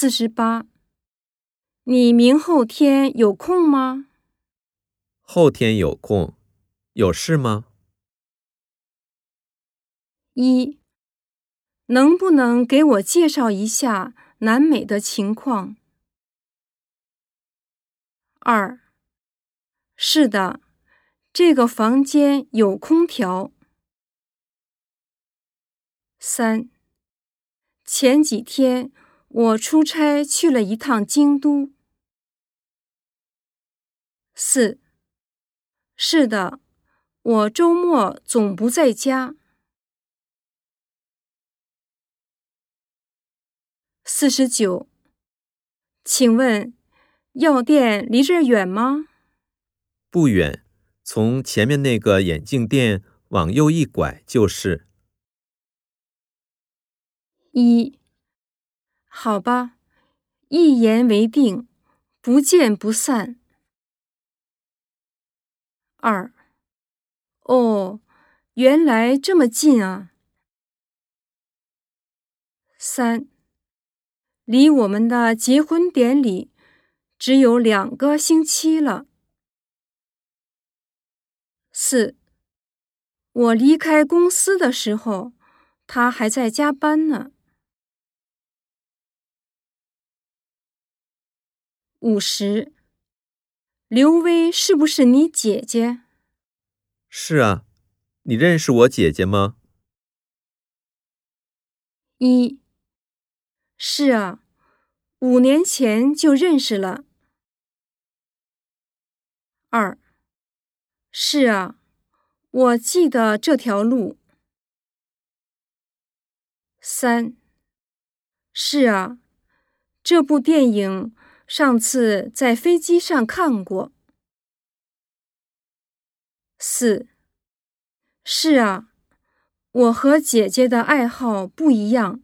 四十八，你明后天有空吗？后天有空，有事吗？一，能不能给我介绍一下南美的情况？二，是的，这个房间有空调。三，前几天我出差去了一趟京都。四，是的，我周末总不在家。四十九，请问药店离这儿远吗？不远，从前面那个眼镜店往右一拐就是。一，好吧，一言为定，不见不散。二，哦，原来这么近啊。三，离我们的结婚典礼只有两个星期了。四，我离开公司的时候，他还在加班呢。五十，刘薇是不是你姐姐？是啊，你认识我姐姐吗？一，是啊，五年前就认识了。二，是啊，我记得这条路。三，是啊，这部电影。上次在飞机上看过。四，是啊，我和姐姐的爱好不一样。